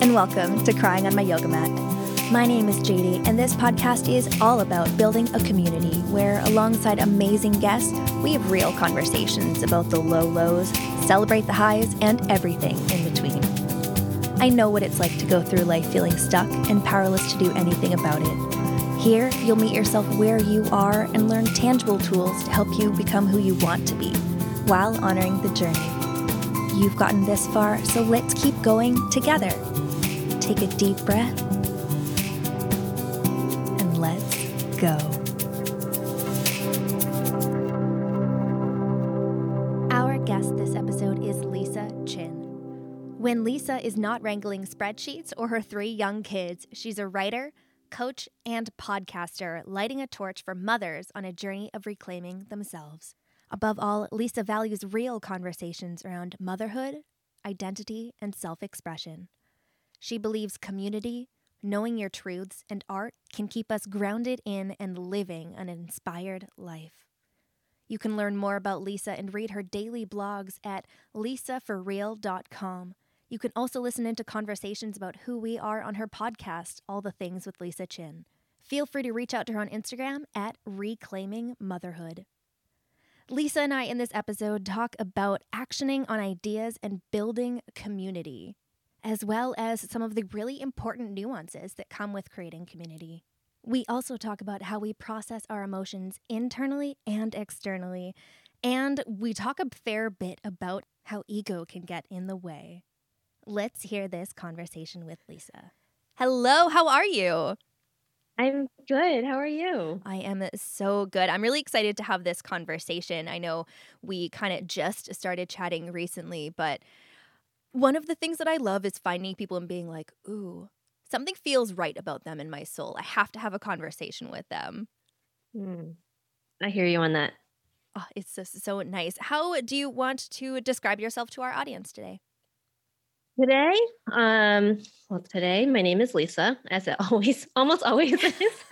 and welcome to Crying on My Yoga Mat. My name is JD, and this podcast is all about building a community where, alongside amazing guests, we have real conversations about the low lows, celebrate the highs, and everything in between. I know what it's like to go through life feeling stuck and powerless to do anything about it. Here, you'll meet yourself where you are and learn tangible tools to help you become who you want to be while honoring the journey. You've gotten this far, so let's keep going together. Take a deep breath and let's go. Our guest this episode is Lisa Chin. When Lisa is not wrangling spreadsheets or her three young kids, she's a writer, coach, and podcaster, lighting a torch for mothers on a journey of reclaiming themselves. Above all, Lisa values real conversations around motherhood, identity, and self expression. She believes community, knowing your truths, and art can keep us grounded in and living an inspired life. You can learn more about Lisa and read her daily blogs at lisaforreal.com. You can also listen into conversations about who we are on her podcast, All the Things with Lisa Chin. Feel free to reach out to her on Instagram at Reclaiming Motherhood. Lisa and I in this episode talk about actioning on ideas and building community, as well as some of the really important nuances that come with creating community. We also talk about how we process our emotions internally and externally, and we talk a fair bit about how ego can get in the way. Let's hear this conversation with Lisa. Hello, how are you? I'm good. How are you? I am so good. I'm really excited to have this conversation. I know we kind of just started chatting recently, but one of the things that I love is finding people and being like, ooh, something feels right about them in my soul. I have to have a conversation with them. Hmm. I hear you on that. Oh, it's just so nice. How do you want to describe yourself to our audience today? Today, um, well, today my name is Lisa, as it always, almost always is.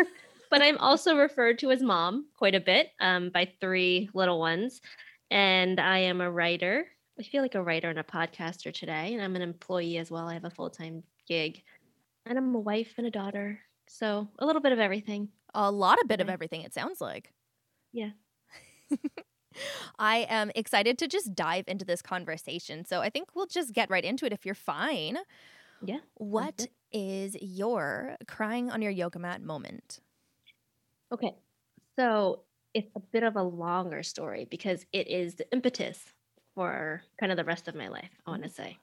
but I'm also referred to as mom quite a bit um, by three little ones, and I am a writer. I feel like a writer and a podcaster today, and I'm an employee as well. I have a full time gig, and I'm a wife and a daughter. So a little bit of everything. A lot of bit of everything. It sounds like. Yeah. I am excited to just dive into this conversation. So I think we'll just get right into it if you're fine. Yeah. What is your crying on your yoga mat moment? Okay. So it's a bit of a longer story because it is the impetus for kind of the rest of my life, I want to mm-hmm. say.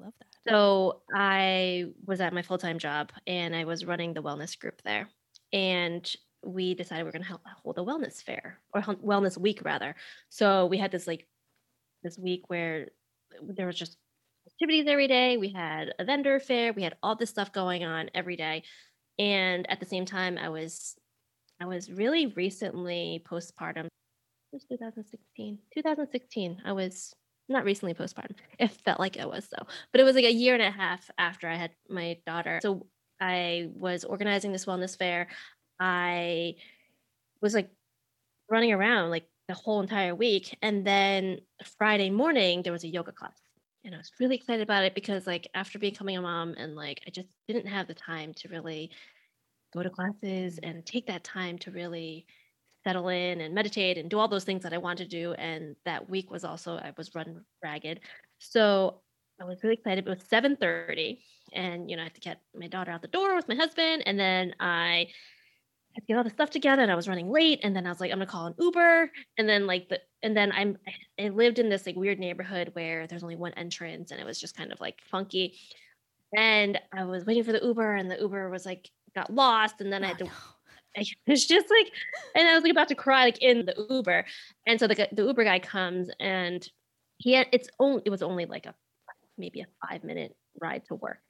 I love that. So I was at my full time job and I was running the wellness group there. And we decided we are going to hold a wellness fair or wellness week rather. So we had this like this week where there was just activities every day. We had a vendor fair. We had all this stuff going on every day. And at the same time, I was I was really recently postpartum. Was 2016. 2016. I was not recently postpartum. It felt like it was though. But it was like a year and a half after I had my daughter. So I was organizing this wellness fair. I was like running around like the whole entire week. And then Friday morning, there was a yoga class. And I was really excited about it because, like, after becoming a mom, and like, I just didn't have the time to really go to classes and take that time to really settle in and meditate and do all those things that I wanted to do. And that week was also, I was run ragged. So I was really excited. It was 7:30, and you know, I had to get my daughter out the door with my husband, and then I had to get all the stuff together and I was running late. And then I was like, I'm gonna call an Uber. And then like the and then I'm I lived in this like weird neighborhood where there's only one entrance and it was just kind of like funky. And I was waiting for the Uber and the Uber was like got lost. And then I oh, had to it's just like and I was like about to cry like in the Uber. And so the the Uber guy comes and he had it's only it was only like a maybe a five minute ride to work.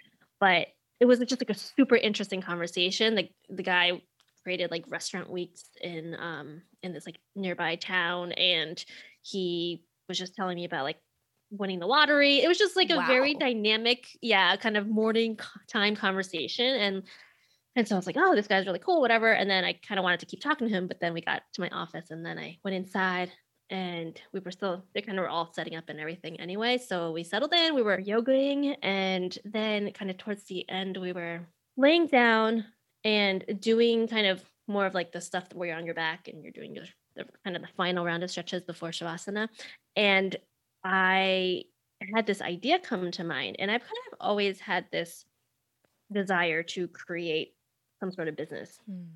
But it was just like a super interesting conversation. Like the guy created like restaurant weeks in um in this like nearby town and he was just telling me about like winning the lottery it was just like a wow. very dynamic yeah kind of morning time conversation and and so I was like, oh, this guy's really cool, whatever. And then I kind of wanted to keep talking to him, but then we got to my office and then I went inside and we were still they kind of were all setting up and everything anyway so we settled in we were yogaing and then kind of towards the end we were laying down and doing kind of more of like the stuff where you're on your back and you're doing your the kind of the final round of stretches before shavasana and i had this idea come to mind and i've kind of always had this desire to create some sort of business mm.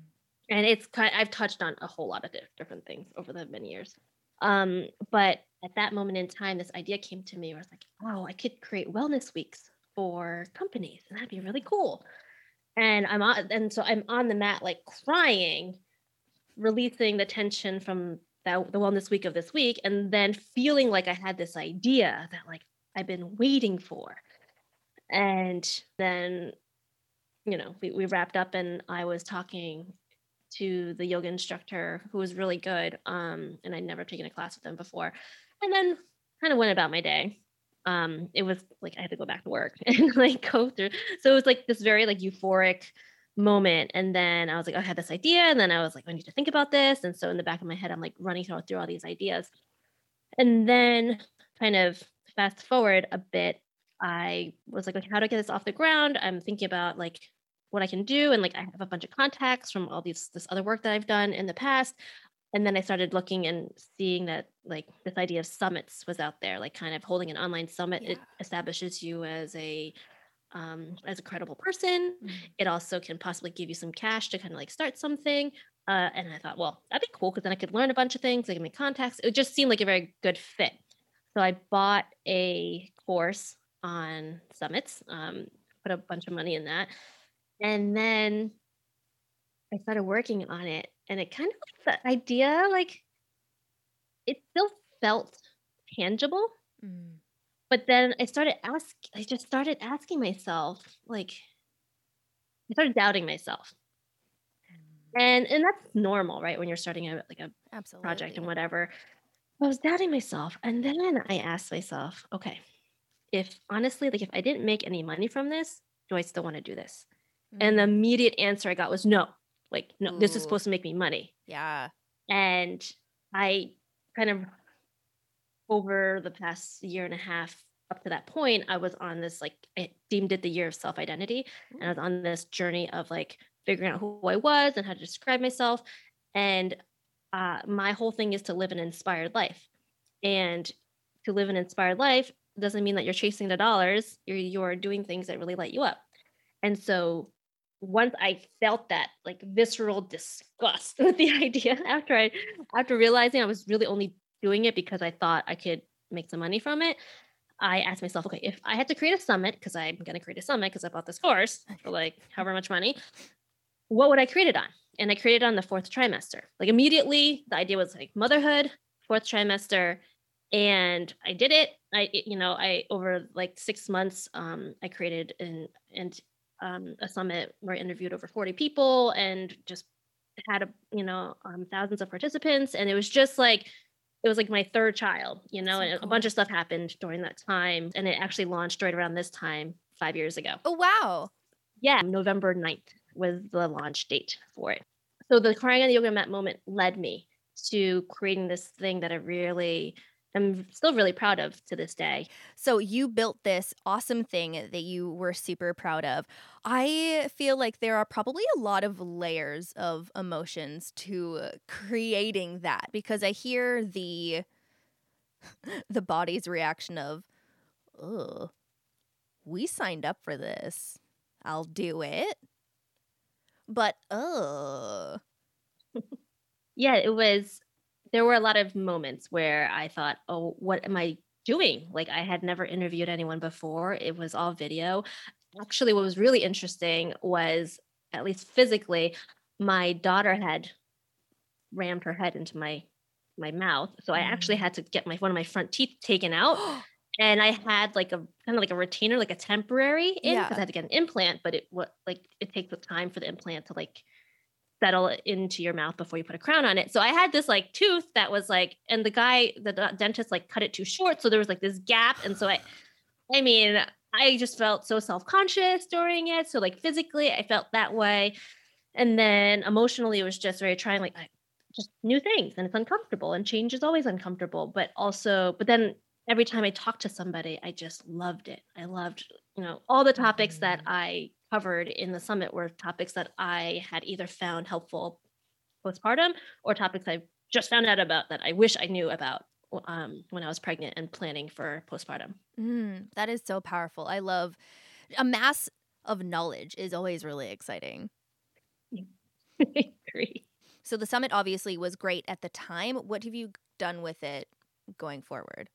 and it's kind of, i've touched on a whole lot of different things over the many years um, but at that moment in time, this idea came to me where I was like, oh, I could create wellness weeks for companies, and that'd be really cool. And I'm on, and so I'm on the mat, like crying, releasing the tension from that the wellness week of this week, and then feeling like I had this idea that like I've been waiting for. And then, you know, we, we wrapped up, and I was talking to the yoga instructor who was really good. Um, and I'd never taken a class with them before. And then kind of went about my day. Um, it was like I had to go back to work and like go through. So it was like this very like euphoric moment. And then I was like, I had this idea. And then I was like, I need to think about this. And so in the back of my head, I'm like running through, through all these ideas. And then kind of fast forward a bit, I was like, okay, how do I get this off the ground? I'm thinking about like what I can do. And like I have a bunch of contacts from all these this other work that I've done in the past. And then I started looking and seeing that like this idea of summits was out there, like kind of holding an online summit. Yeah. It establishes you as a um, as a credible person. Mm-hmm. It also can possibly give you some cash to kind of like start something. Uh, and I thought, well, that'd be cool because then I could learn a bunch of things. I can make contacts. It just seemed like a very good fit. So I bought a course on summits, um, put a bunch of money in that. And then I started working on it, and it kind of like the idea, like it still felt tangible. Mm. But then I started ask I just started asking myself, like I started doubting myself. Mm. And and that's normal, right? When you're starting a like a Absolutely. project and whatever. I was doubting myself. And then I asked myself, okay, if honestly, like if I didn't make any money from this, do I still want to do this? And the mm. immediate answer I got was no. Like, no, Ooh. this is supposed to make me money. Yeah. And I kind of over the past year and a half up to that point, I was on this like I deemed it the year of self-identity. And I was on this journey of like figuring out who I was and how to describe myself. And uh, my whole thing is to live an inspired life. And to live an inspired life doesn't mean that you're chasing the dollars. You're you're doing things that really light you up. And so once I felt that like visceral disgust with the idea after I after realizing I was really only doing it because I thought I could make some money from it, I asked myself, okay, if I had to create a summit, because I'm gonna create a summit because I bought this course for like however much money, what would I create it on? And I created on the fourth trimester. Like immediately, the idea was like motherhood, fourth trimester, and I did it. I, you know, I over like six months, um, I created an and um, a summit where I interviewed over 40 people and just had a you know um, thousands of participants. And it was just like it was like my third child you know so and cool. a bunch of stuff happened during that time. And it actually launched right around this time five years ago. Oh wow. Yeah november 9th was the launch date for it. So the crying on the yoga mat moment led me to creating this thing that i really I'm still really proud of to this day. So you built this awesome thing that you were super proud of. I feel like there are probably a lot of layers of emotions to creating that because I hear the the body's reaction of, "Oh, we signed up for this. I'll do it." But uh yeah, it was there were a lot of moments where I thought, oh, what am I doing? Like I had never interviewed anyone before. It was all video. Actually, what was really interesting was, at least physically, my daughter had rammed her head into my my mouth. So I actually mm. had to get my one of my front teeth taken out. and I had like a kind of like a retainer, like a temporary in because yeah. I had to get an implant, but it what like it takes the time for the implant to like settle into your mouth before you put a crown on it. So I had this like tooth that was like, and the guy, the dentist like cut it too short. So there was like this gap. And so I, I mean, I just felt so self conscious during it. So like physically, I felt that way. And then emotionally, it was just very trying, like, just new things and it's uncomfortable and change is always uncomfortable but also but then every time i talked to somebody i just loved it i loved you know all the topics that Mhm. i covered in the summit were topics that i had either found helpful postpartum or topics i just found out about that i wish i knew about um, when i was pregnant and planning for postpartum Mm, that is so powerful. I love a mass of knowledge is always really exciting. Agree So the summit obviously was great at the time. What have you done with it going forward?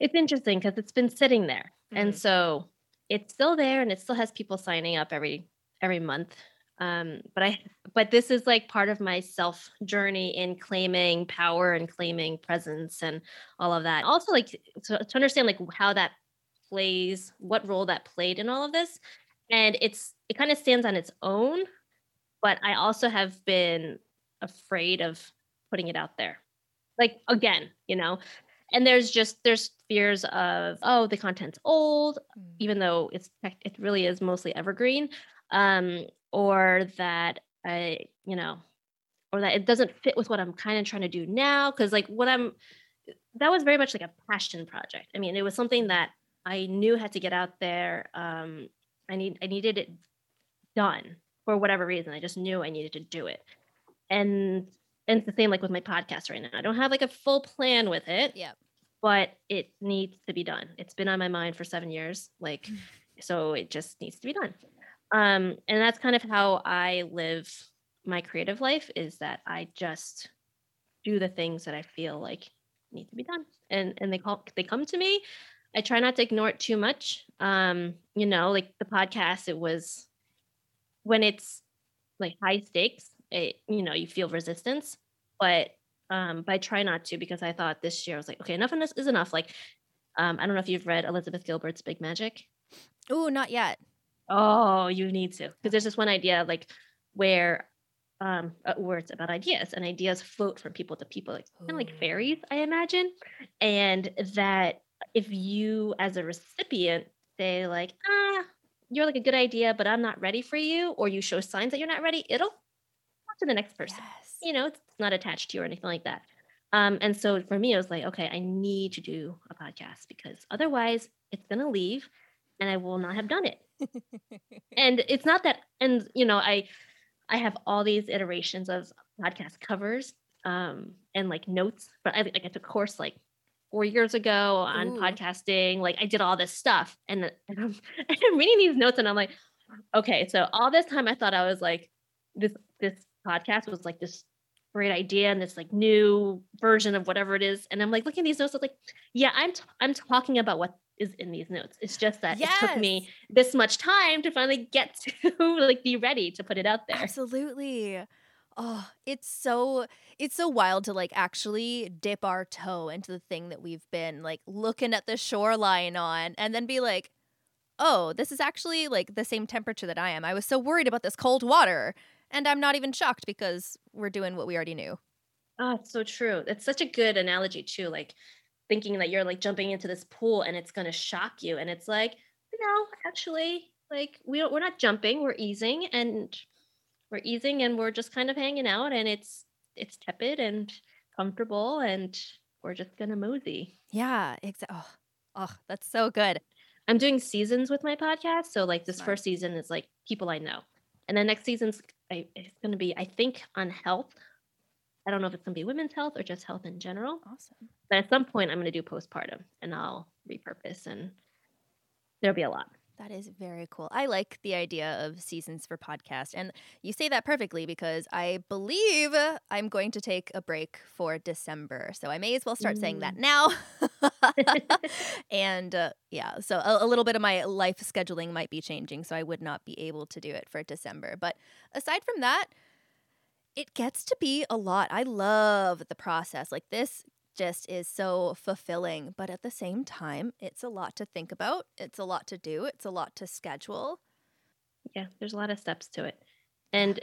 it's interesting because it's been sitting there and Mhm. so it's still there and it still has people signing up every every month. Um but i but this is like part of my self journey in claiming power and claiming presence and all of that. Also like to, to understand like how that plays what role that played in all of this. And it's it kind of stands on its own but i also have been afraid of putting it out there. Like again you know and there's just there's fears of oh the content's old even though it's it really is mostly evergreen um or that i you know or that it doesn't fit with what i'm kind of trying to do now because like what i'm that was very much like a passion project. I mean it was something that i knew had to get out there um i need i needed it done for whatever reason. I just knew i needed to do it. And and it's the same like with my podcast right now i don't have like a full plan with it Yeah. but it needs to be done. It's been on my mind for seven years. Like, so it just needs to be done. Um, and that's kind of how I live my creative life is that I just do the things that I feel like need to be done. And and they call they come to me. I try not to ignore it too much. Um, you know, like the podcast, it was when it's like high stakes, it you know, you feel resistance, but um, but I try not to because I thought this year I was like, okay, enough is enough. Like, um, I don't know if you've read Elizabeth Gilbert's Big Magic. oh not yet. Oh, you need to because there's this one idea like where um uh, where it's about ideas and ideas float from people to people like kind of like fairies i imagine and that if you as a recipient say like ah you're like a good idea but i'm not ready for you or you show signs that you're not ready it'll to the next person Yes. you know it's not attached to you or anything like that um and so for me it was like okay i need to do a podcast because otherwise it's going to leave and i will not have done it and it's not that and you know i i have all these iterations of podcast covers um and like notes but i like i took a course like four years ago on Ooh. podcasting like i did all this stuff and, and I'm, I'm reading these notes and i'm like okay so all this time i thought i was like this this podcast was like this great idea and this like new version of whatever it is and i'm like looking at these notes i was like yeah i'm t- i'm talking about what is in these notes it's just that it took me this much time to finally get to like be ready to put it out there. Absolutely. Oh, it's so it's so wild to like actually dip our toe into the thing that we've been like looking at the shoreline on and then be like, "Oh, this is actually like the same temperature that I am. I was so worried about this cold water." And I'm not even shocked because we're doing what we already knew. Oh, it's so true. It's such a good analogy too. Like thinking that you're like jumping into this pool and it's going to shock you, and it's like, no, actually, like we don't, we're not jumping, we're easing, and we're easing, and we're just kind of hanging out, and it's it's tepid and comfortable, and we're just gonna mosey. Yeah, exactly. Oh, oh, that's so good. I'm doing seasons with my podcast. So like this Smart. first season is like people I know. And then next season's I, it's going to be I think on health. I don't know if it's going to be women's health or just health in general. Awesome. But at some point I'm going to do postpartum and I'll repurpose and there'll be a lot. That is very cool. I like the idea of seasons for podcast. And you say that perfectly because I believe I'm going to take a break for December. So I may as well start saying that now. and uh, yeah, so a, a little bit of my life scheduling might be changing. So I would not be able to do it for December. But aside from that, it gets to be a lot. I love the process. Like this just is so fulfilling. But at the same time, it's a lot to think about. It's a lot to do. It's a lot to schedule. yeah, there's a lot of steps to it. And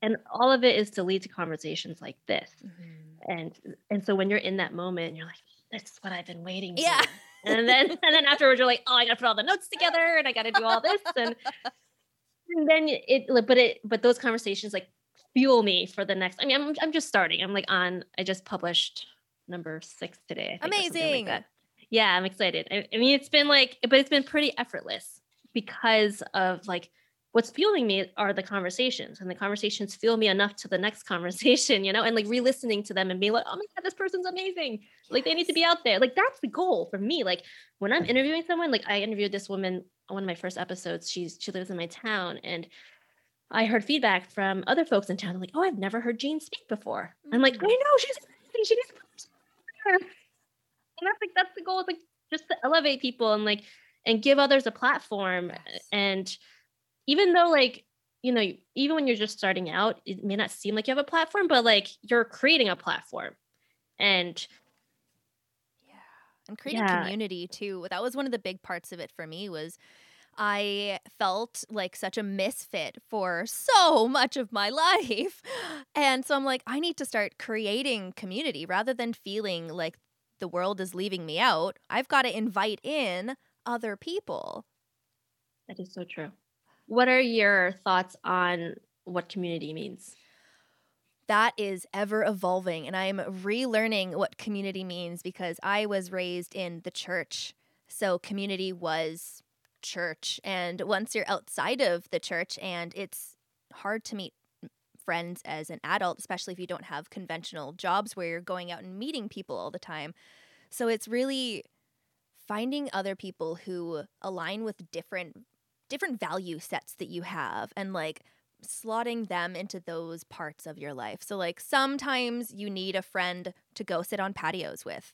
and all of it is to lead to conversations like this. Mm-hmm. And and so when you're in that moment, you're like, this is what I've been waiting for. Yeah. and then and then afterwards you're like oh i gotta put all the notes together and i gotta do all this and and then it but it but those conversations like fuel me for the next. I mean, I'm I'm just starting. I'm like on. I just published number six today. Amazing. Like yeah, I'm excited. I, I mean, it's been like, but it's been pretty effortless because of like what's fueling me are the conversations and the conversations fuel me enough to the next conversation you know and like re-listening to them and being like oh my god this person's amazing yes. like they need to be out there like that's the goal for me like when i'm interviewing someone like i interviewed this woman on one of my first episodes she's she lives in my town and i heard feedback from other folks in town I'm like oh i've never heard Jean speak before i'm like i mm. know she's amazing she needs and that's like that's the goal like just to elevate people and like and give others a platform yes. and even though like you know even when you're just starting out it may not seem like you have a platform but like you're creating a platform and yeah and creating yeah. community too that was one of the big parts of it for me was I felt like such a misfit for so much of my life. And so I'm like, I need to start creating community rather than feeling like the world is leaving me out. I've got to invite in other people. That is so true. What are your thoughts on what community means? That is ever evolving, and I'm relearning what community means because I was raised in the church. So, community was church. And once you're outside of the church, and it's hard to meet friends as an adult, especially if you don't have conventional jobs where you're going out and meeting people all the time. So, it's really finding other people who align with different different value sets that you have and like slotting them into those parts of your life. So, like, sometimes you need a friend to go sit on patios with.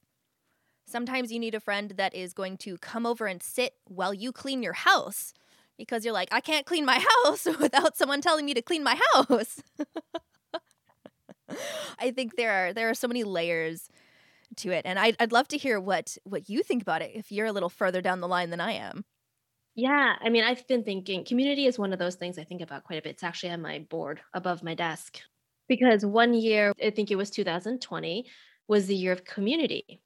Sometimes you need a friend that is going to come over and sit while you clean your house because you're like, I can't clean my house without someone telling me to clean my house. I think there are there are so many layers to it, and I'd I'd love to hear what what you think about it if you're a little further down the line than I am. Yeah, I mean, I've been thinking community is one of those things I think about quite a bit. It's actually on my board above my desk because one year, I think it was 2020, was the year of community.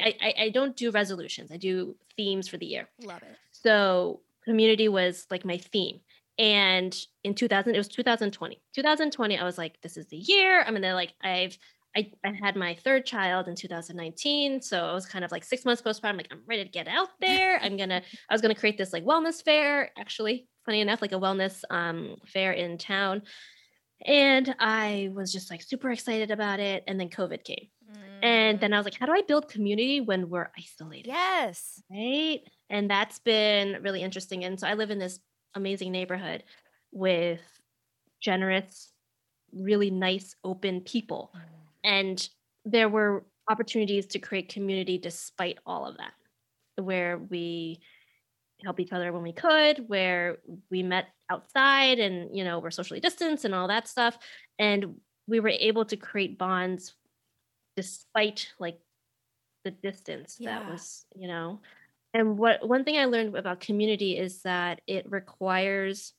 I, I, I don't do resolutions, I do themes for the year. Love it. So, community was like my theme. And in 2000, it was 2020. 2020, I was like, this is the year. I'm gonna like, I've I, I had my third child in 2019. So I was kind of like six months postpartum, like I'm ready to get out there. I'm gonna, I was gonna create this like wellness fair, actually, funny enough, like a wellness um, fair in town. And I was just like super excited about it. And then COVID came. And then I was like, how do I build community when we're isolated? Yes. Right. And that's been really interesting. And so I live in this amazing neighborhood with generous, really nice, open people. Mm and there were opportunities to create community despite all of that, where we help each other when we could, where we met outside and, you know, we're socially distanced and all that stuff. And we were able to create bonds despite like the distance yeah. that was, you know. And what one thing I learned about community is that it requires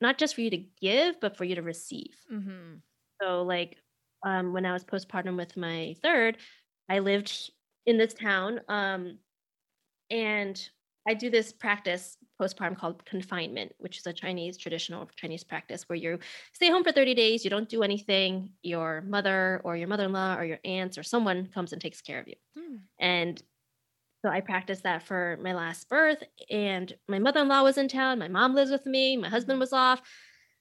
not just for you to give, but for you to receive. Mm-hmm. So, like, um, when I was postpartum with my third, I lived in this town. Um, and I do this practice postpartum called confinement, which is a Chinese traditional Chinese practice where you stay home for 30 days, you don't do anything, your mother or your mother in law or your aunts or someone comes and takes care of you. Hmm. And so I practiced that for my last birth, and my mother in law was in town, my mom lives with me, my husband was off.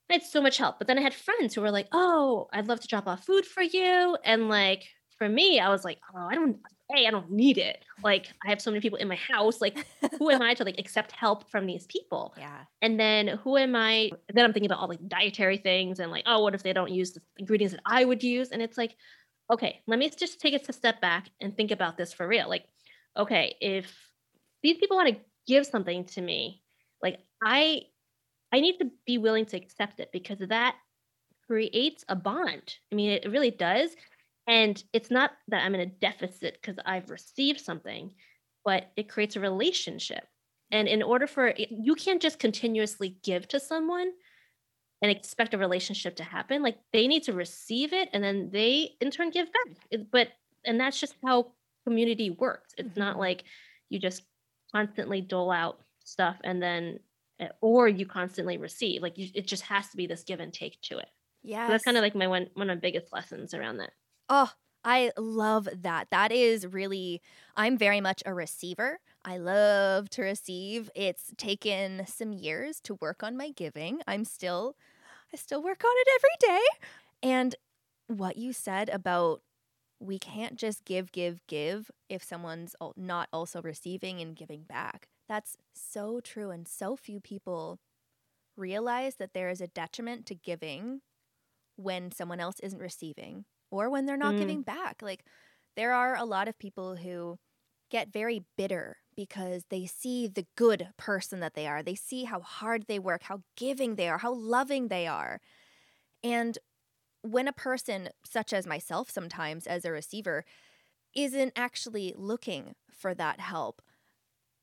I had so much help. But then I had friends who were like, "Oh, I'd love to drop off food for you." And like for me, I was like, "Oh, I don't hey, I don't need it. Like I have so many people in my house. Like who am I to like accept help from these people?" Yeah. And then who am I? Then I'm thinking about all like dietary things and like, "Oh, what if they don't use the ingredients that I would use?" And it's like, "Okay, let me just take a step back and think about this for real. Like, okay, if these people want to give something to me, like I I need to be willing to accept it because that creates a bond. I mean, it really does. And it's not that I'm in a deficit because I've received something, but it creates a relationship. And in order for you can't just continuously give to someone and expect a relationship to happen. Like they need to receive it and then they in turn give back. But and that's just how community works. It's mm-hmm. not like you just constantly dole out stuff and then Eh, or you constantly receive like you, it just has to be this give and take to it Yeah. So that's kind of like my one one of my biggest lessons around that. Oh, I love that. That is really, I'm very much a receiver. I love to receive. It's taken some years to work on my giving. I'm still, I still work on it every day. And what you said about we can't just give, give, give if someone's not also receiving and giving back. That's so true. And so few people realize that there is a detriment to giving when someone else isn't receiving or when they're not mm. giving back. Like, there are a lot of people who get very bitter because they see the good person that they are. They see how hard they work, how giving they are, how loving they are. And when a person, such as myself sometimes as a receiver, isn't actually looking for that help,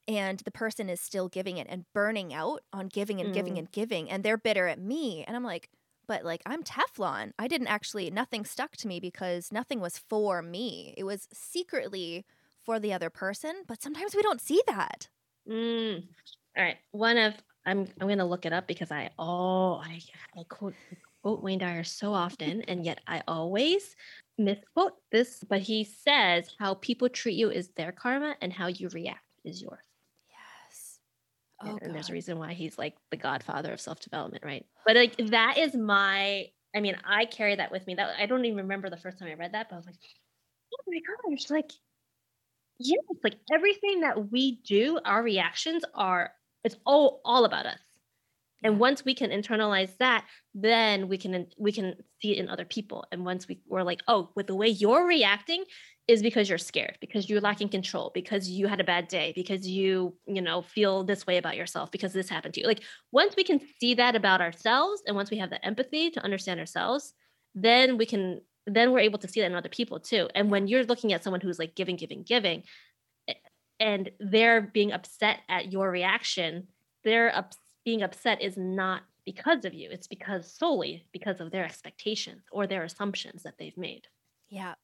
and the person is still giving it and burning out on giving and mm. giving and giving, and they're bitter at me, and I'm like, but like I'm Teflon. I didn't actually, nothing stuck to me because nothing was for me. It was secretly for the other person, but sometimes we don't see that. Mm. All right. One of, I'm, I'm going to look it up because I, oh, I, I quote, quote Wayne Dyer so often, and yet I always misquote this, but he says how people treat you is their karma and how you react is yours. Oh, and, there's a reason why he's like the godfather of self development, right? But like that is my. I mean, I carry that with me. That I don't even remember the first time I read that, but I was like, oh my gosh, like yes, like everything that we do, our reactions are it's all all about us. And once we can internalize that, then we can we can see it in other people. And once we we're like, oh, with the way you're reacting, is because you're scared because you're lacking control because you had a bad day because you you know feel this way about yourself because this happened to you. Like once we can see that about ourselves and once we have the empathy to understand ourselves then we can then we're able to see that in other people too. And when you're looking at someone who's like giving giving giving and they're being upset at your reaction they're up, being upset is not because of you. It's because solely because of their expectations or their assumptions that they've made. Yeah.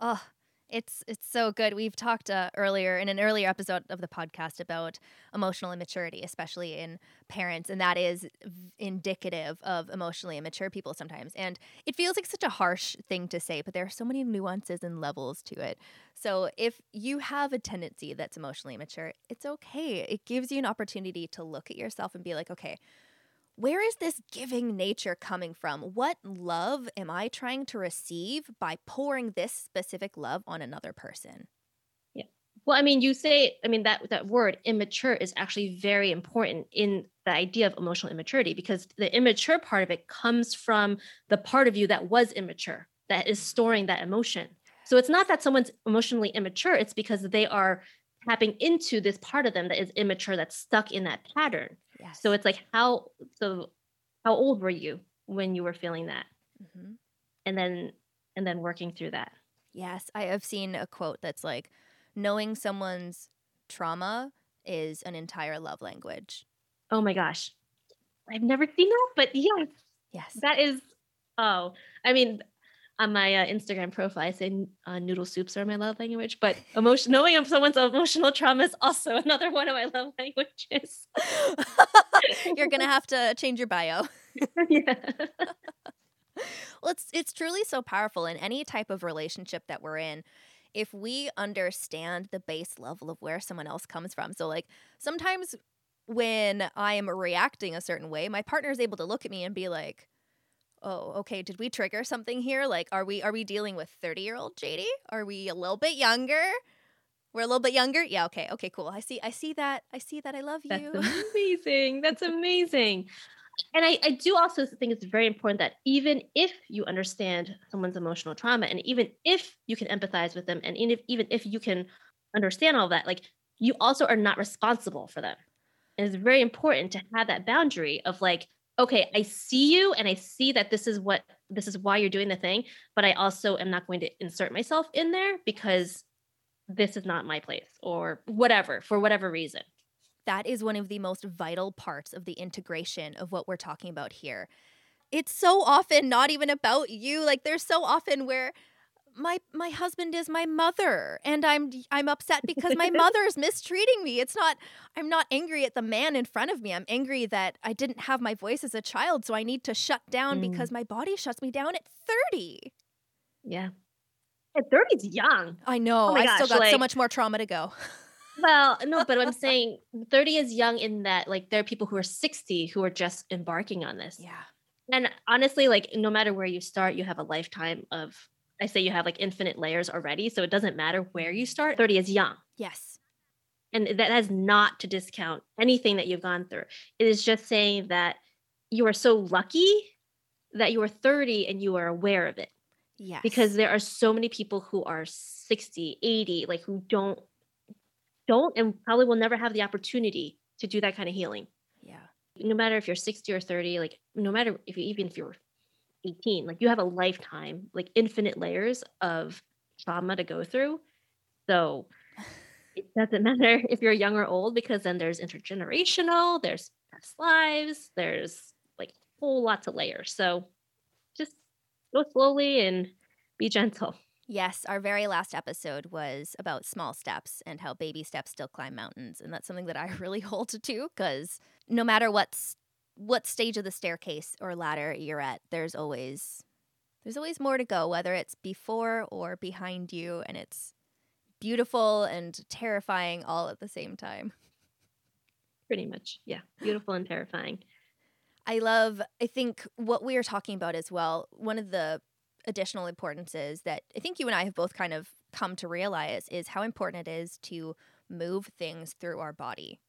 Oh it's it's so good. We've talked uh, earlier in an earlier episode of the podcast about emotional immaturity, especially in parents, and that is v- indicative of emotionally immature people sometimes. And it feels like such a harsh thing to say, but there are so many nuances and levels to it. So if you have a tendency that's emotionally immature, it's okay. It gives you an opportunity to look at yourself and be like, okay, where is this giving nature coming from? What love am I trying to receive by pouring this specific love on another person? Yeah. Well, I mean, you say, I mean, that that word immature is actually very important in the idea of emotional immaturity because the immature part of it comes from the part of you that was immature, that is storing that emotion. So it's not that someone's emotionally immature, it's because they are tapping into this part of them that is immature that's stuck in that pattern. Yes. So it's like how so how old were you when you were feeling that? Mm-hmm. And then and then working through that. Yes, I have seen a quote that's like knowing someone's trauma is an entire love language. Oh my gosh. I've never seen that, but yes. Yes. That is oh, I mean on my uh, Instagram profile, I say uh, noodle soups are my love language, but emotion knowing of someone's emotional trauma is also another one of my love languages. You're gonna have to change your bio. yeah. well, it's it's truly so powerful in any type of relationship that we're in. If we understand the base level of where someone else comes from, so like sometimes when I am reacting a certain way, my partner is able to look at me and be like oh okay did we trigger something here? Like are we are we dealing with 30 year old jd are we a little bit younger? We're a little bit younger? Yeah okay okay cool. I see i see that i see that i love you. that's amazing that's amazing. And I, I do also think it's very important that even if you understand someone's emotional trauma and even if you can empathize with them and even if, even if you can understand all that like you also are not responsible for them. And it's very important to have that boundary of like okay, I see you and I see that this is what this is why you're doing the thing, but I also am not going to insert myself in there because this is not my place or whatever for whatever reason. That is one of the most vital parts of the integration of what we're talking about here. It's so often not even about you. Like there's so often where my my husband is my mother and I'm I'm upset because my mother's mistreating me. It's not I'm not angry at the man in front of me. I'm angry that I didn't have my voice as a child, so I need to shut down Mm. because my body shuts me down at 30. Yeah. At 30 is young. I know. Oh I still gosh, got so much more trauma to go. Well, no, but I'm saying 30 is young in that like there are people who are 60 who are just embarking on this. Yeah. And honestly, like no matter where you start, you have a lifetime of I say you have like infinite layers already. So it doesn't matter where you start. 30 is young. Yes. And that has not to discount anything that you've gone through. It is just saying that you are so lucky that you are 30 and you are aware of it. Yes. Because there are so many people who are 60, 80, like who don't don't and probably will never have the opportunity to do that kind of healing. yeah. No matter if you're 60 or 30, like no matter if you even if you're 18, like you have a lifetime, like infinite layers of trauma to go through. So it doesn't matter if you're young or old because then there's intergenerational, there's past lives, there's like whole lots of layers. So just go slowly and be gentle. Yes, our very last episode was about small steps and how baby steps still climb mountains, and that's something that I really hold to because no matter what's what stage of the staircase or ladder you're at, there's always there's always more to go, whether it's before or behind you, and it's beautiful and terrifying all at the same time. Pretty much. Yeah. Beautiful and terrifying. I love, I think what we are talking about as well, one of the additional importances that I think you and I have both kind of come to realize is how important it is to move things through our body.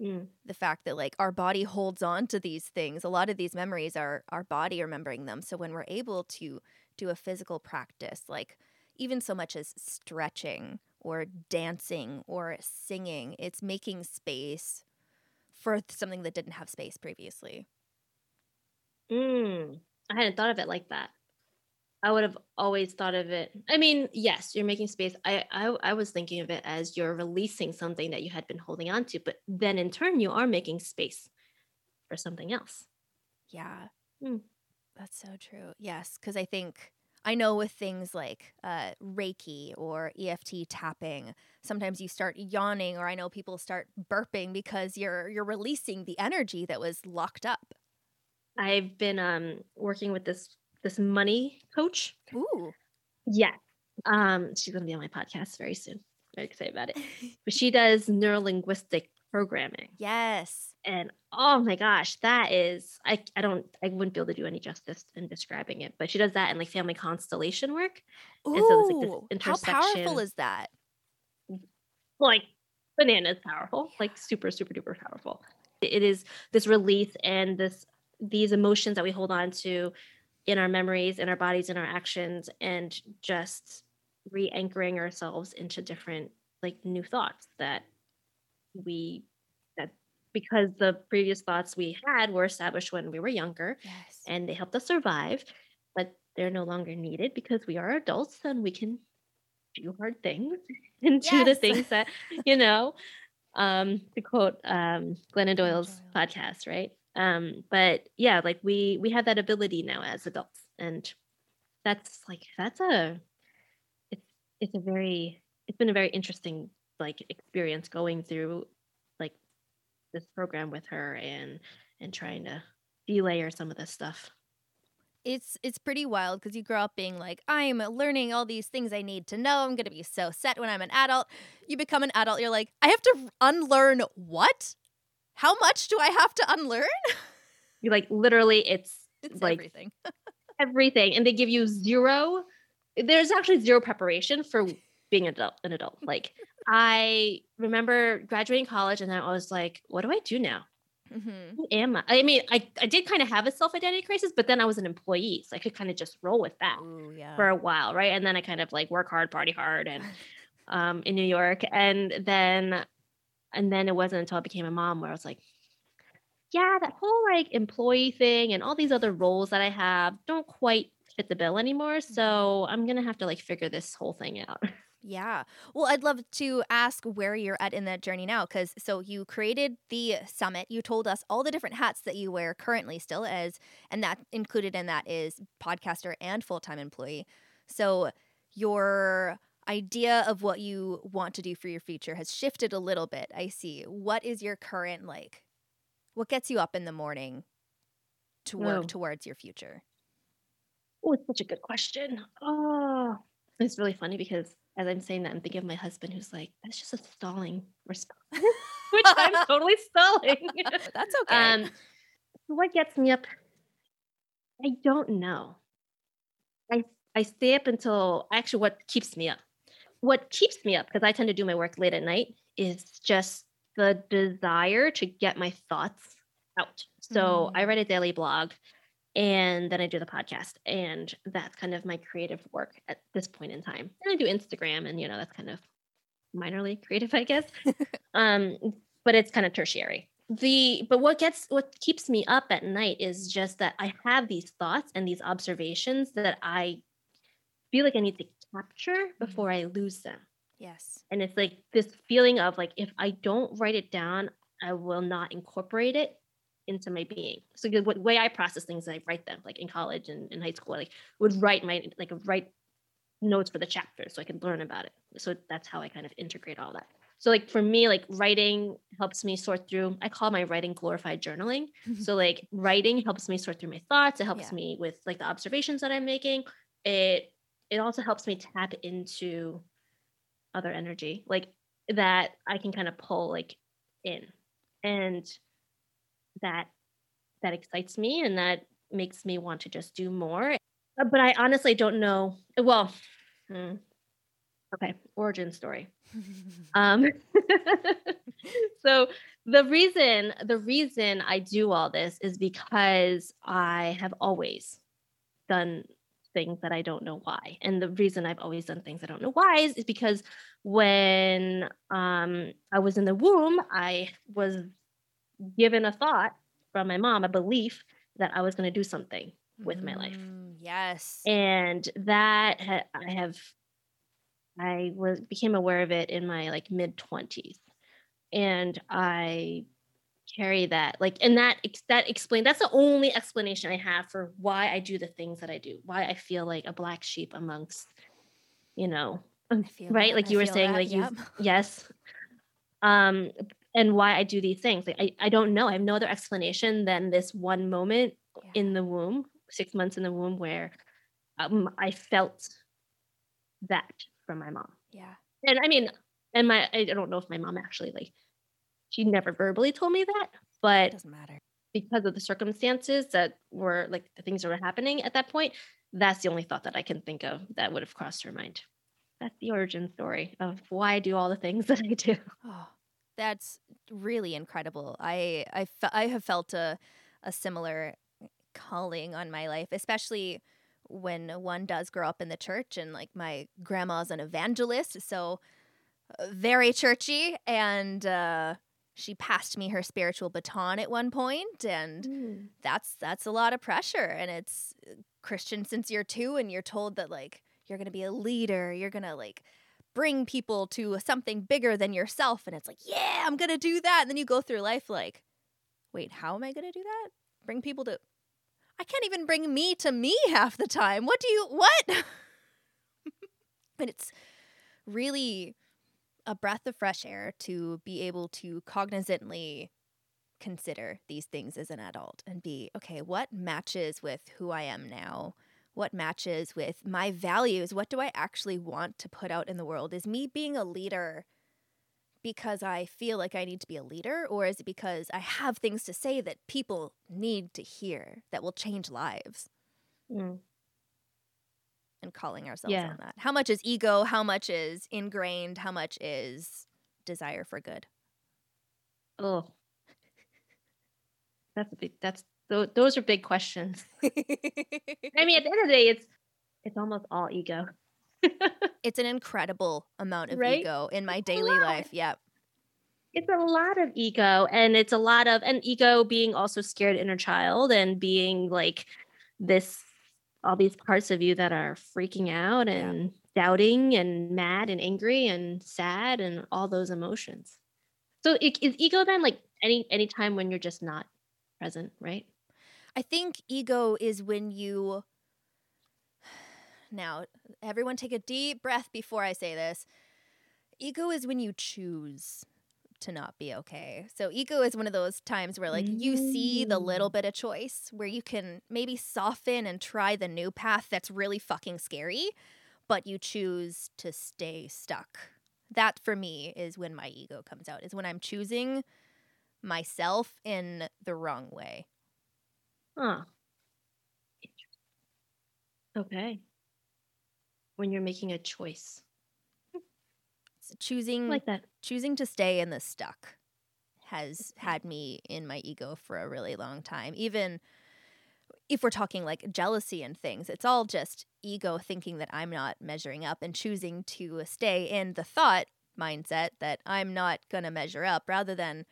Mm. The fact that like our body holds on to these things. A lot of these memories are our body remembering them. So when we're able to do a physical practice, like even so much as stretching or dancing or singing, it's making space for something that didn't have space previously. Mm. I hadn't thought of it like that. I would have always thought of it. I mean, yes, you're making space. I, I I was thinking of it as you're releasing something that you had been holding on to, but then in turn you are making space for something else. Yeah. Mm. That's so true. Yes, because I think I know with things like uh, Reiki or EFT tapping, sometimes you start yawning, or I know people start burping because you're you're releasing the energy that was locked up. I've been um working with this this money coach. Ooh. Yeah. Um, she's gonna be on my podcast very soon. Very excited about it. But she does neurolinguistic programming. yes. and oh my gosh that is i i don't i wouldn't be able to do any justice in describing it but she does that in like family constellation work Ooh. And so there's, like, this how powerful is that? like bananas powerful like super super duper powerful it is this release and this these emotions that we hold on to in our memories in our bodies in our actions and just re-anchoring ourselves into different like new thoughts that we that because the previous thoughts we had were established when we were younger Yes. and they helped us survive but they're no longer needed because we are adults and we can do hard things and do the things that you know um to quote um glennon doyle's Doyle. podcast right um but yeah like we we have that ability now as adults and that's like that's a it's it's a very it's been a very interesting like experience going through like this program with her and and trying to delayer some of this stuff. It's it's pretty wild because you grow up being like i'm learning all these things i need to know. I'm going to be so set when i'm an adult. You become an adult you're like i have to unlearn what how much do i have to unlearn? You like literally it's it's Like, everything. everything and they give you zero there's actually zero preparation for being an adult an adult. Like i remember graduating college and then i was like what do i do now? Hmm who am i? I mean i, I did kind of have a self-identity crisis but then i was an employee so i could kind of just roll with that Ooh, yeah. for a while right? And then i kind of like work hard party hard and um in new york and then and then it wasn't until i became a mom where i was like yeah that whole like employee thing and all these other roles that i have don't quite fit the bill anymore so mm-hmm. i'm gonna have to like figure this whole thing out Yeah. Well, I'd love to ask where you're at in that journey now. Because so you created the summit. You told us all the different hats that you wear currently still as, and that included in that is podcaster and full time employee. So your idea of what you want to do for your future has shifted a little bit. I see. What is your current like what gets you up in the morning to work Oh. towards your future? Oh, it's such a good question. Oh, it's really funny because as I'm saying that, I'm thinking of my husband who's like, that's just a stalling response, which I'm totally stalling. That's okay. um, what gets me up? I don't know. I I stay up until actually what keeps me up. What keeps me up because I tend to do my work late at night is just the desire to get my thoughts out. So I Mm. write a daily blog and then I do the podcast and that's kind of my creative work at this point in time. And I do Instagram and you know that's kind of minorly creative I guess. um but it's kind of tertiary. The but what gets what keeps me up at night is just that I have these thoughts and these observations that I feel like I need to capture before mm-hmm. I lose them. Yes. and it's like this feeling of like if i don't write it down i will not incorporate it into my being. So the way i process things i write them like in college and in high school I, like would write my like write notes for the chapters so i could learn about it. So that's how i kind of integrate all that. So like for me like writing helps me sort through i call my writing glorified journaling. Mm-hmm. So like writing helps me sort through my thoughts. It helps Yeah. me with like the observations that i'm making. It it also helps me tap into other energy like that i can kind of pull like in. And that that excites me and that makes me want to just do more. Uh, but i honestly don't know well hmm, okay origin story. Um so the reason the reason I do all this is because I have always done things that I don't know why. And the reason I've always done things I don't know why is, is because when um I was in the womb, I was given a thought from my mom, a belief that I was going to do something with my life Mm, yes. and that ha- I have I was became aware of it in my like mid 20s and I carry that like and that that explain that's the only explanation I have for why I do the things that I do why I feel like a black sheep amongst you know feel right that, like I you were saying that, like you yes um and why I do these things like I, I don't know I have no other explanation than this one moment Yeah. in the womb, six months in the womb, where um, I felt that from my mom. yeah. And I mean, and my, I don't know if my mom actually like, she never verbally told me that, It but doesn't matter. because of the circumstances that were like the things that were happening at that point, that's the only thought that I can think of that would have crossed her mind. That's the origin story of why I do all the things that I do. Oh, that's really incredible. I I, fe- I have felt a a similar calling on my life, especially when one does grow up in the church and like my grandma's an evangelist, so uh, very churchy and uh she passed me her spiritual baton at one point and mm. that's that's a lot of pressure and it's christian since you're two and you're told that like you're gonna be a leader you're gonna like bring people to something bigger than yourself and it's like yeah i'm gonna do that and then you go through life like wait how am i gonna do that? Bring people to i can't even bring me to me half the time. What do you what? And it's really a breath of fresh air to be able to cognizantly consider these things as an adult and be okay, what matches with who I am now? What matches with my values? What do I actually want to put out in the world? Is me being a leader because I feel like I need to be a leader, or is it because I have things to say that people need to hear that will change lives? Mm. And calling ourselves Yeah. on that. How much is ego? How much is ingrained? How much is desire for good? Oh, that's a big. That's tho- those are big questions. I mean, at the end of the day, it's it's almost all ego. it's an incredible amount of Right? ego in my It's daily life. Yep. It's a lot of ego, and it's a lot of and ego being also scared inner child and being like this all these parts of you that are freaking out Yeah. and doubting and mad and angry and sad and all those emotions. So is ego then like any any time when you're just not present, right? I think ego is when you now, everyone take a deep breath before I say this. Ego is when you choose to not be okay. So ego is one of those times where like you see the little Mm. bit of choice where you can maybe soften and try the new path that's really fucking scary, but you choose to stay stuck. That for me is when my ego comes out. Is when I'm choosing myself in the wrong way. Huh. Okay. When you're making a choice. Choosing like that. choosing to stay in the stuck has had me in my ego for a really long time. Even if we're talking like jealousy and things, it's all just ego thinking that I'm not measuring up and choosing to stay in the thought mindset that I'm not going to measure up rather than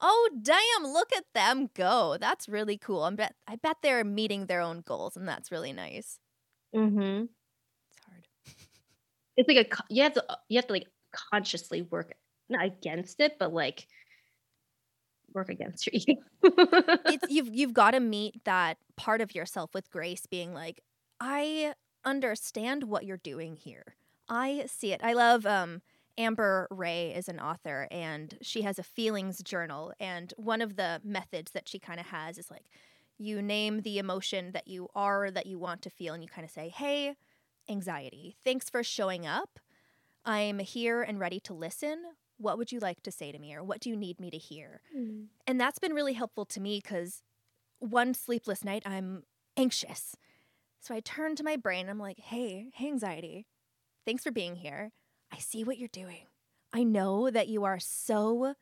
oh damn look at them go that's really cool i bet i bet they're meeting their own goals and that's really nice Mm-hmm. it's hard It's like a you have to uh, you have to like consciously work not against it, but like work against your ego. you've you've got to meet that part of yourself with grace being like i understand what you're doing here. I see it. I love um Amber Rae is an author and she has a feelings journal and one of the methods that she kind of has is like you name the emotion that you are that you want to feel and you kind of say hey anxiety. Thanks for showing up i'm here and ready to listen what would you like to say to me or what do you need me to hear hmm. and that's been really helpful to me because one sleepless night I'm anxious. So I turn to my brain. I'm like, hey, hey, anxiety. Thanks for being here. I see what you're doing. I know that you are so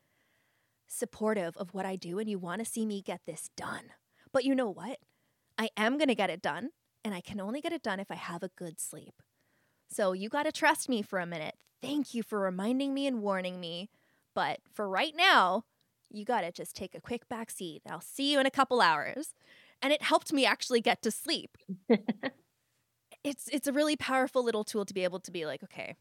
supportive of what I do and you want to see me get this done. But you know what? I am going to get it done. And I can only get it done if I have a good sleep. So you got to trust me for a minute. Thank you for reminding me and warning me. But for right now, you got to just take a quick back seat. I'll see you in a couple hours. And it helped me actually get to sleep. it's it's a really powerful little tool to be able to be like, okay,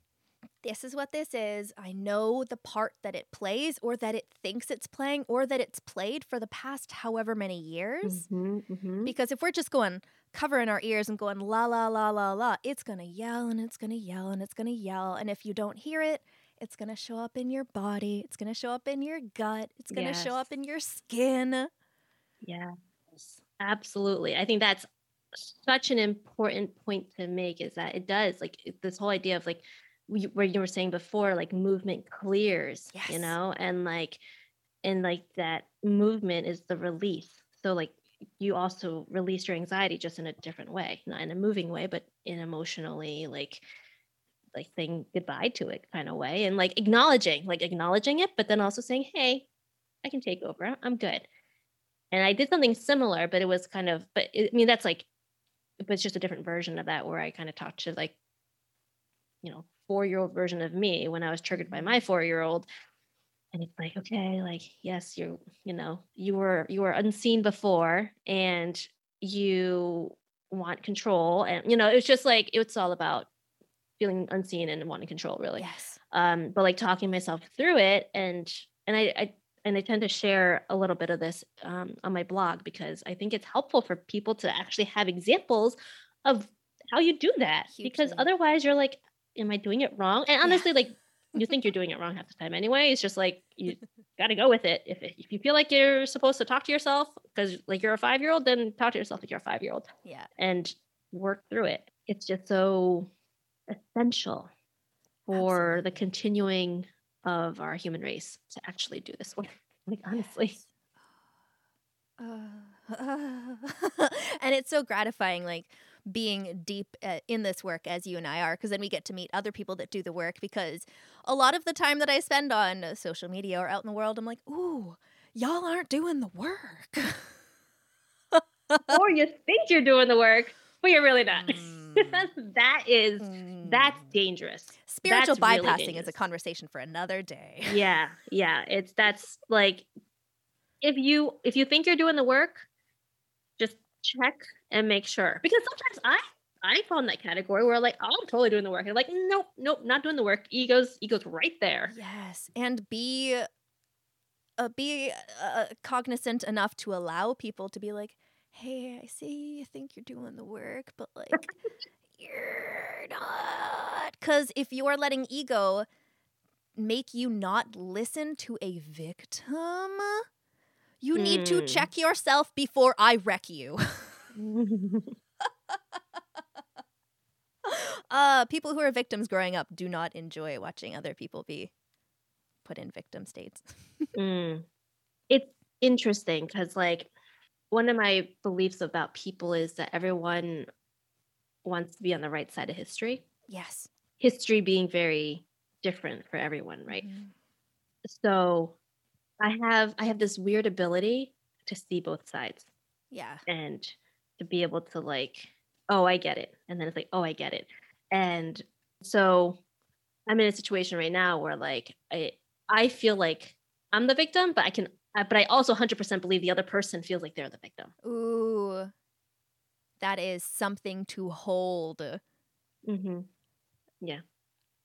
this is what this is. I know the part that it plays or that it thinks it's playing or that it's played for the past however many years. Mhm, mhm. Because if we're just going covering our ears and going la la la la la, it's going to yell and it's going to yell and it's going to yell and if you don't hear it, it's going to show up in your body, it's going to show up in your gut, it's going to show up in your skin. Yes, absolutely. I think that's such an important point to make is that it does like this whole idea of like we- where you were saying before, like movement clears, Yes. you know, and like, and like that movement is the release. So like you also release your anxiety just in a different way, not in a moving way, but in emotionally like like saying goodbye to it kind of way and like acknowledging like acknowledging it but then also saying hey i can take over. I'm good. And i did something similar but it was kind of but it, i mean that's like but it's just a different version of that where i kind of talked to like you know four year old version of me when i was triggered by my four year old and it's like okay like yes you you know you were you were unseen before and you want control and you know it's just like it's all about feeling unseen and wanting control really Yes. um but like talking myself through it and and I, I and I tend to share a little bit of this um, on my blog because I think it's helpful for people to actually have examples of how you do that. Because otherwise, you're like, "Am I doing it wrong?" And Yeah. honestly, like you think you're doing it wrong half the time anyway. It's just like you got to go with it. If if you feel like you're supposed to talk to yourself because like you're a five year old, then talk to yourself like you're a five year old Yeah. and work through it. It's just so essential for the continuing of our human race to actually do this work. Like honestly. Yes. Uh, and it's so gratifying, like being deep uh, in this work as you and I are, because then we get to meet other people that do the work. Because a lot of the time that I spend on uh, social media or out in the world, I'm like, ooh, y'all aren't doing the work. or you think you're doing the work, but you're really not. Mm. that is that's Mm. dangerous. spiritual that's really bypassing is a conversation for another day. Yeah, yeah. It's that's like if you if you think you're doing the work, just check and make sure. Because sometimes I I fall in that category where like, oh, I'm totally doing the work. And I'm like, nope, nope, not doing the work. Egos, egos right there. Yes, and be uh, be uh, cognizant enough to allow people to be like, "Hey, I see you think you're doing the work, but like, you're not. Because if you're letting ego make you not listen to a victim, you need to Mm. check yourself before I wreck you. uh, people who are victims growing up do not enjoy watching other people be put in victim states. Mm. It's interesting because, like, one of my beliefs about people is that everyone wants to be on the right side of history. yes. History being very different for everyone, right? Mhm. So, I have I have this weird ability to see both sides Yeah. and to be able to like, oh, I get it, and then it's like, oh, I get it, and so I'm in a situation right now where like I I feel like I'm the victim, but I can, uh, but I also 100% believe the other person feels like they're the victim. Ooh. That is something to hold. Mm-hmm. Yeah,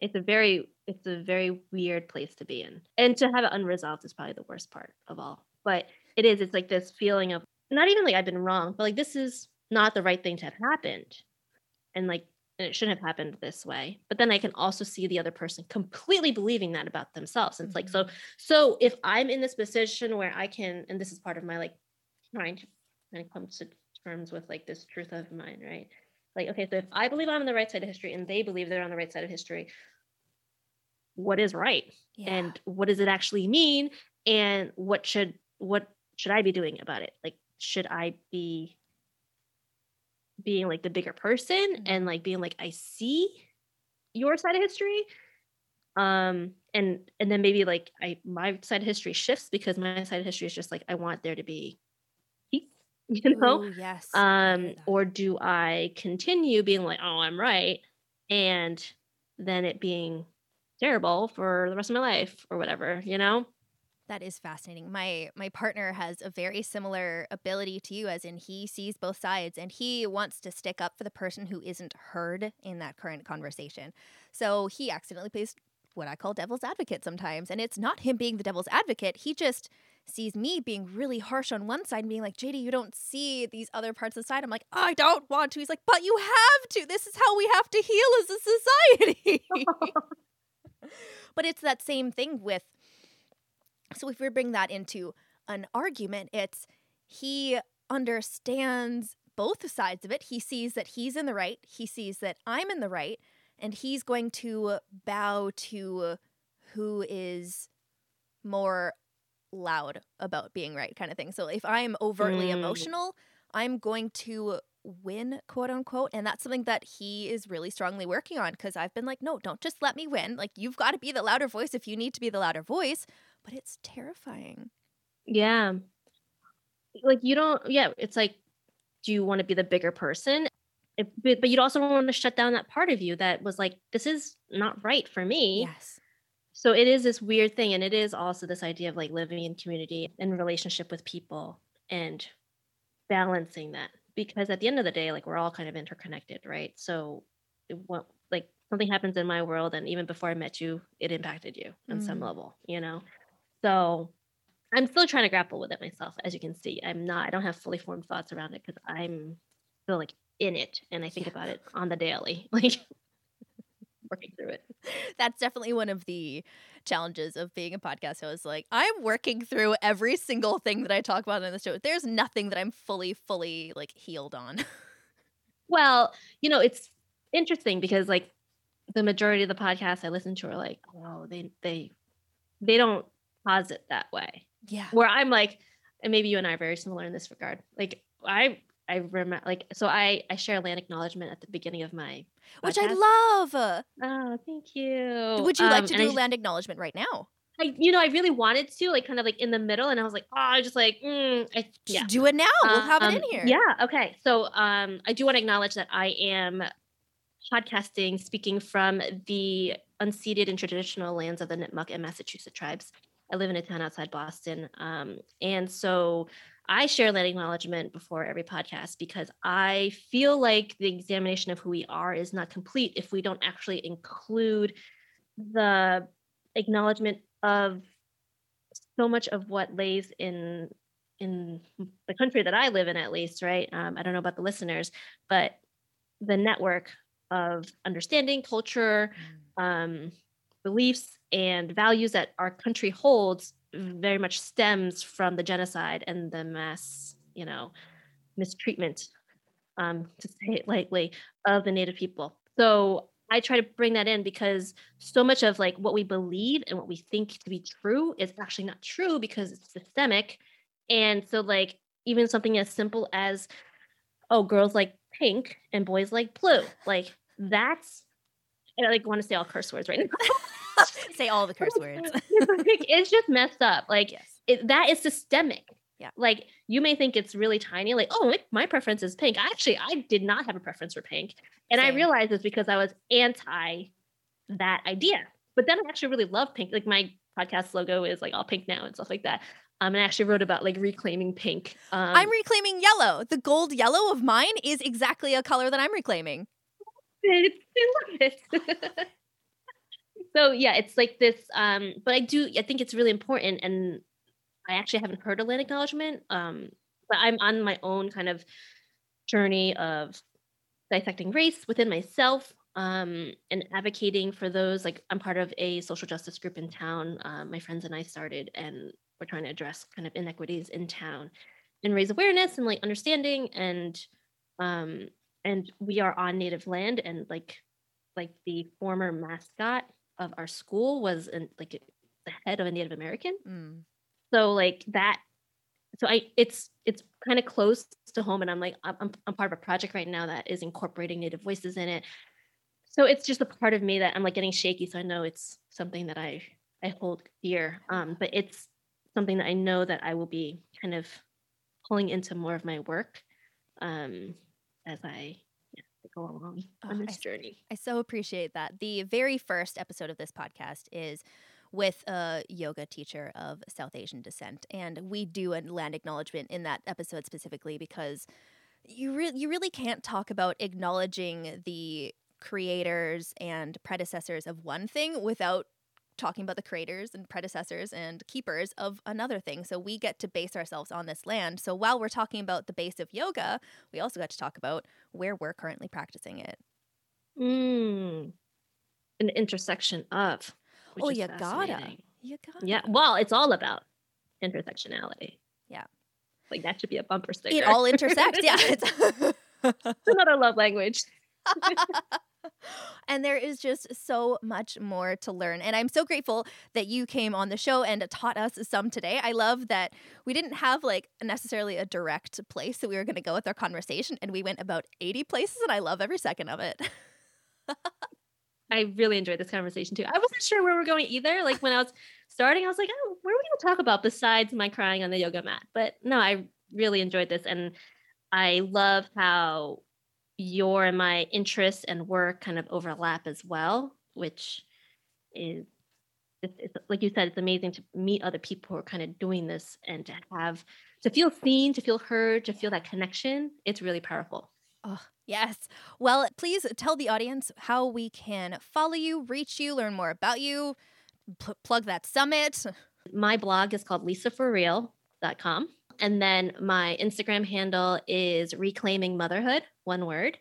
it's a very it's a very weird place to be in, and to have it unresolved is probably the worst part of all. But it is. It's like this feeling of not even like I've been wrong, but like this is not the right thing to have happened, and like and it shouldn't have happened this way. But then I can also see the other person completely believing that about themselves. And it's like so. Mm-hmm. So if I'm in this position where I can, and this is part of my like trying to come to terms with like this truth of mine, right? Like, okay, so if I believe I'm on the right side of history and they believe they're on the right side of history, what is right? Yeah. And what does it actually mean? And what should what should I be doing about it? Like, should I be being like the bigger person and like being like, I see your side of history? Um, and and then maybe like I my side of history shifts because my side of history is just like I want there to be peace, you know? Ooh, yes. Um or do i continue being like oh i'm right and then it being terrible for the rest of my life or whatever you know That is fascinating. My my partner has a very similar ability to you as in he sees both sides and he wants to stick up for the person who isn't heard in that current conversation. So he accidentally plays what I call devil's advocate sometimes and it's not him being the devil's advocate. He just sees me being really harsh on one side and being like, "JD, you don't see these other parts of the side." I'm like, "I don't want to." He's like, "But you have to. This is how we have to heal as a society." but it's that same thing with so if we bring that into an argument it's he understands both sides of it. He sees that he's in the right he sees that i'm in the right and he's going to bow to who is more loud about being right kind of thing. So if i'm overtly Mm. emotional i'm going to win quote unquote and that's something that he is really strongly working on because i've been like no don't just let me win. Like you've got to be the louder voice if you need to be the louder voice but it's terrifying. Yeah. Like you don't yeah it's like do you want to be the bigger person? If, but, but you'd also want to shut down that part of you that was like this is not right for me. Yes. So it is this weird thing and it is also this idea of like living in community and relationship with people and balancing that. Because at the end of the day like we're all kind of interconnected right? So it, what like something happens in my world and even before i met you it impacted you on some Mm. level you know so i'm still trying to grapple with it myself as you can see. I'm not i don't have fully formed thoughts around it because i'm still like in it and i think Yeah. about it on the daily like working through it. That's definitely one of the challenges of being a podcast host like i'm working through every single thing that i talk about in the show. There's nothing that i'm fully fully like healed on. Well, you know, it's interesting because like the majority of the podcasts I listen to are like, oh, they they they don't pause it that way. yeah Where I'm like, and maybe you and I are very similar in this regard. Like I I remember like so I I share land acknowledgement at the beginning of my which i love Oh, thank you. would you like Um, to do I, land acknowledgement right now I, you know, I really wanted to, like, kind of like in the middle, and I was like, oh, I just like, mm, I, yeah. do it now we'll have it in Um, here Yeah. Okay. So um, I do want to acknowledge that I am podcasting, speaking from the unceded and traditional lands of the Nipmuc and Massachusetts tribes. I live in a town outside Boston. Um, and so I share land acknowledgement before every podcast because I feel like the examination of who we are is not complete if we don't actually include the acknowledgement of so much of what lays in in the country that I live in, at least, right? Um, I don't know about the listeners, but the network of understanding culture, Mm. um, beliefs, and values that our country holds very much stems from the genocide and the mass, you know, mistreatment, um, to say it lightly, of the Native people. So I try to bring that in because so much of like what we believe and what we think to be true is actually not true because it's systemic. And so like even something as simple as oh girls like pink and boys like blue like that's I like want to say all curse words right now. Say all the curse words. It's just messed up. Like yes. it, that is systemic. Yeah. Like you may think it's really tiny, like, oh, like, my preference is pink. I actually I did not have a preference for pink. And I realized it's because I was anti that idea. But then I actually really love pink. Like my podcast logo is like all pink now and stuff like that. Um, and I actually wrote about like reclaiming pink. Um, I'm reclaiming yellow. The gold yellow of mine is exactly a color that I'm reclaiming. I love it. So yeah, it's like this. Um, but I do. I think it's really important, and I actually haven't heard a land acknowledgement. Um, but I'm on my own kind of journey of dissecting race within myself. Um, and advocating for those. Like I'm part of a social justice group in town. Um, my friends and I started, and we're trying to address kind of inequities in town and raise awareness and like understanding and um and we are on native land and like like the former mascot of our school was an, like the head of a native american. Mm. so like that so i it's it's kind of close to home and i'm like I'm, I'm- part of a project right now that is incorporating native voices in it. So it's just a part of me that i'm like getting shaky so i know it's something that i i hold dear. Um but it's something that i know that i will be kind of pulling into more of my work um as i go along Oh, on I this s- journey I so appreciate that. The very first episode of this podcast is with a yoga teacher of South Asian descent, and we do a land acknowledgement in that episode specifically because you re- you really can't talk about acknowledging the creators and predecessors of one thing without talking about the creators and predecessors and keepers of another thing. So we get to base ourselves on this land. So while we're talking about the base of yoga, we also got to talk about where we're currently practicing it. mm. an intersection of Oh, you gotta. You got Yeah, well, it's all about intersectionality. Yeah. Like that should be a bumper sticker. It all intersects. yeah. It's It's another love language. and there is just so much more to learn. And I'm so grateful that you came on the show and taught us some today. I love that we didn't have like necessarily a direct place that we were going to go with our conversation, and we went about 80 places, and I love every second of it. I really enjoyed this conversation too. I wasn't sure where we're going either. Like when I was starting, I was like, oh, where are we going to talk about besides my crying on the yoga mat? But no, I really enjoyed this. And I love how your and my interests and work kind of overlap as well, which is it's, it's like you said, it's amazing to meet other people who are kind of doing this and to have to feel seen, to feel heard, to feel that connection. It's really powerful. Oh, yes. Well, please tell the audience how we can follow you, reach you, learn more about you, pl- plug that summit. My blog is called lisaforreal.com. And then my Instagram handle is reclaiming motherhood, one word.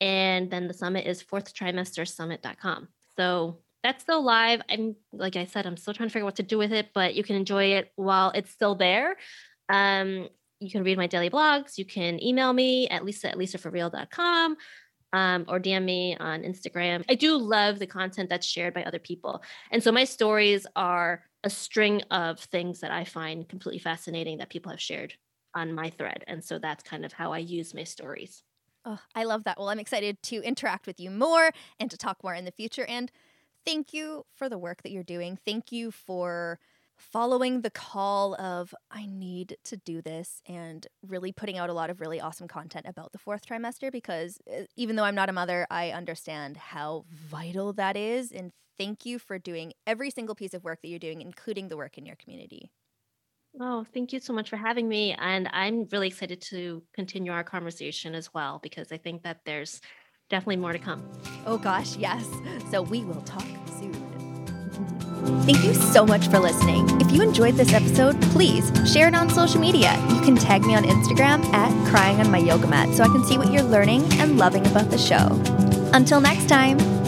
And then the summit is fourth trimester summit.com. So that's still live. I'm like I said, I'm still trying to figure out what to do with it, but you can enjoy it while it's still there. Um, you can read my daily blogs. You can email me at lisa at lisaforreal.com um, or DM me on Instagram. I do love the content that's shared by other people. And so my stories are a string of things that I find completely fascinating that people have shared on my thread. And so that's kind of how I use my stories. Oh, I love that. Well, I'm excited to interact with you more and to talk more in the future. And thank you for the work that you're doing. Thank you for following the call of I need to do this and really putting out a lot of really awesome content about the fourth trimester because uh, even though I'm not a mother, I understand how vital that is. And thank you for doing every single piece of work that you're doing, including the work in your community. Oh, thank you so much for having me. And I'm really excited to continue our conversation as well, because I think that there's definitely more to come. Oh gosh, yes. So we will talk soon. Thank you so much for listening. If you enjoyed this episode, please share it on social media. You can tag me on Instagram at crying on my yoga mat so I can see what you're learning and loving about the show. Until next time.